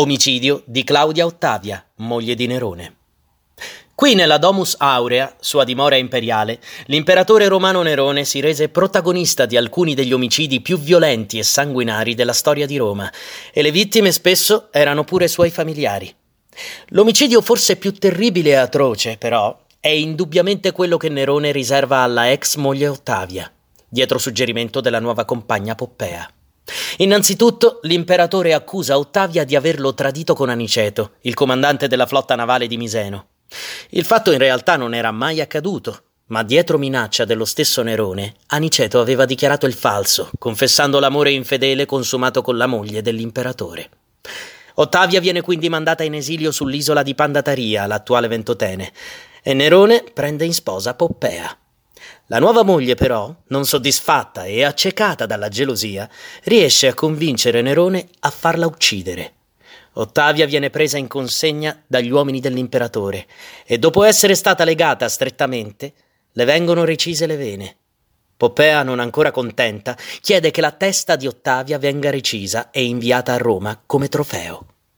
Omicidio di Claudia Ottavia, moglie di Nerone. Qui nella Domus Aurea, sua dimora imperiale, l'imperatore romano Nerone si rese protagonista di alcuni degli omicidi più violenti e sanguinari della storia di Roma, e le vittime spesso erano pure suoi familiari. L'omicidio forse più terribile e atroce, però, è indubbiamente quello che Nerone riserva alla ex moglie Ottavia, dietro suggerimento della nuova compagna Poppea. Innanzitutto l'imperatore accusa Ottavia di averlo tradito con Aniceto, il comandante della flotta navale di Miseno. Il fatto in realtà non era mai accaduto, ma dietro minaccia dello stesso Nerone, Aniceto aveva dichiarato il falso, confessando l'amore infedele consumato con la moglie dell'imperatore. Ottavia viene quindi mandata in esilio sull'isola di Pandataria, l'attuale Ventotene, e Nerone prende in sposa Poppea. La nuova moglie, però, non soddisfatta e accecata dalla gelosia, riesce a convincere Nerone a farla uccidere. Ottavia viene presa in consegna dagli uomini dell'imperatore e dopo essere stata legata strettamente, le vengono recise le vene. Poppea, non ancora contenta, chiede che la testa di Ottavia venga recisa e inviata a Roma come trofeo.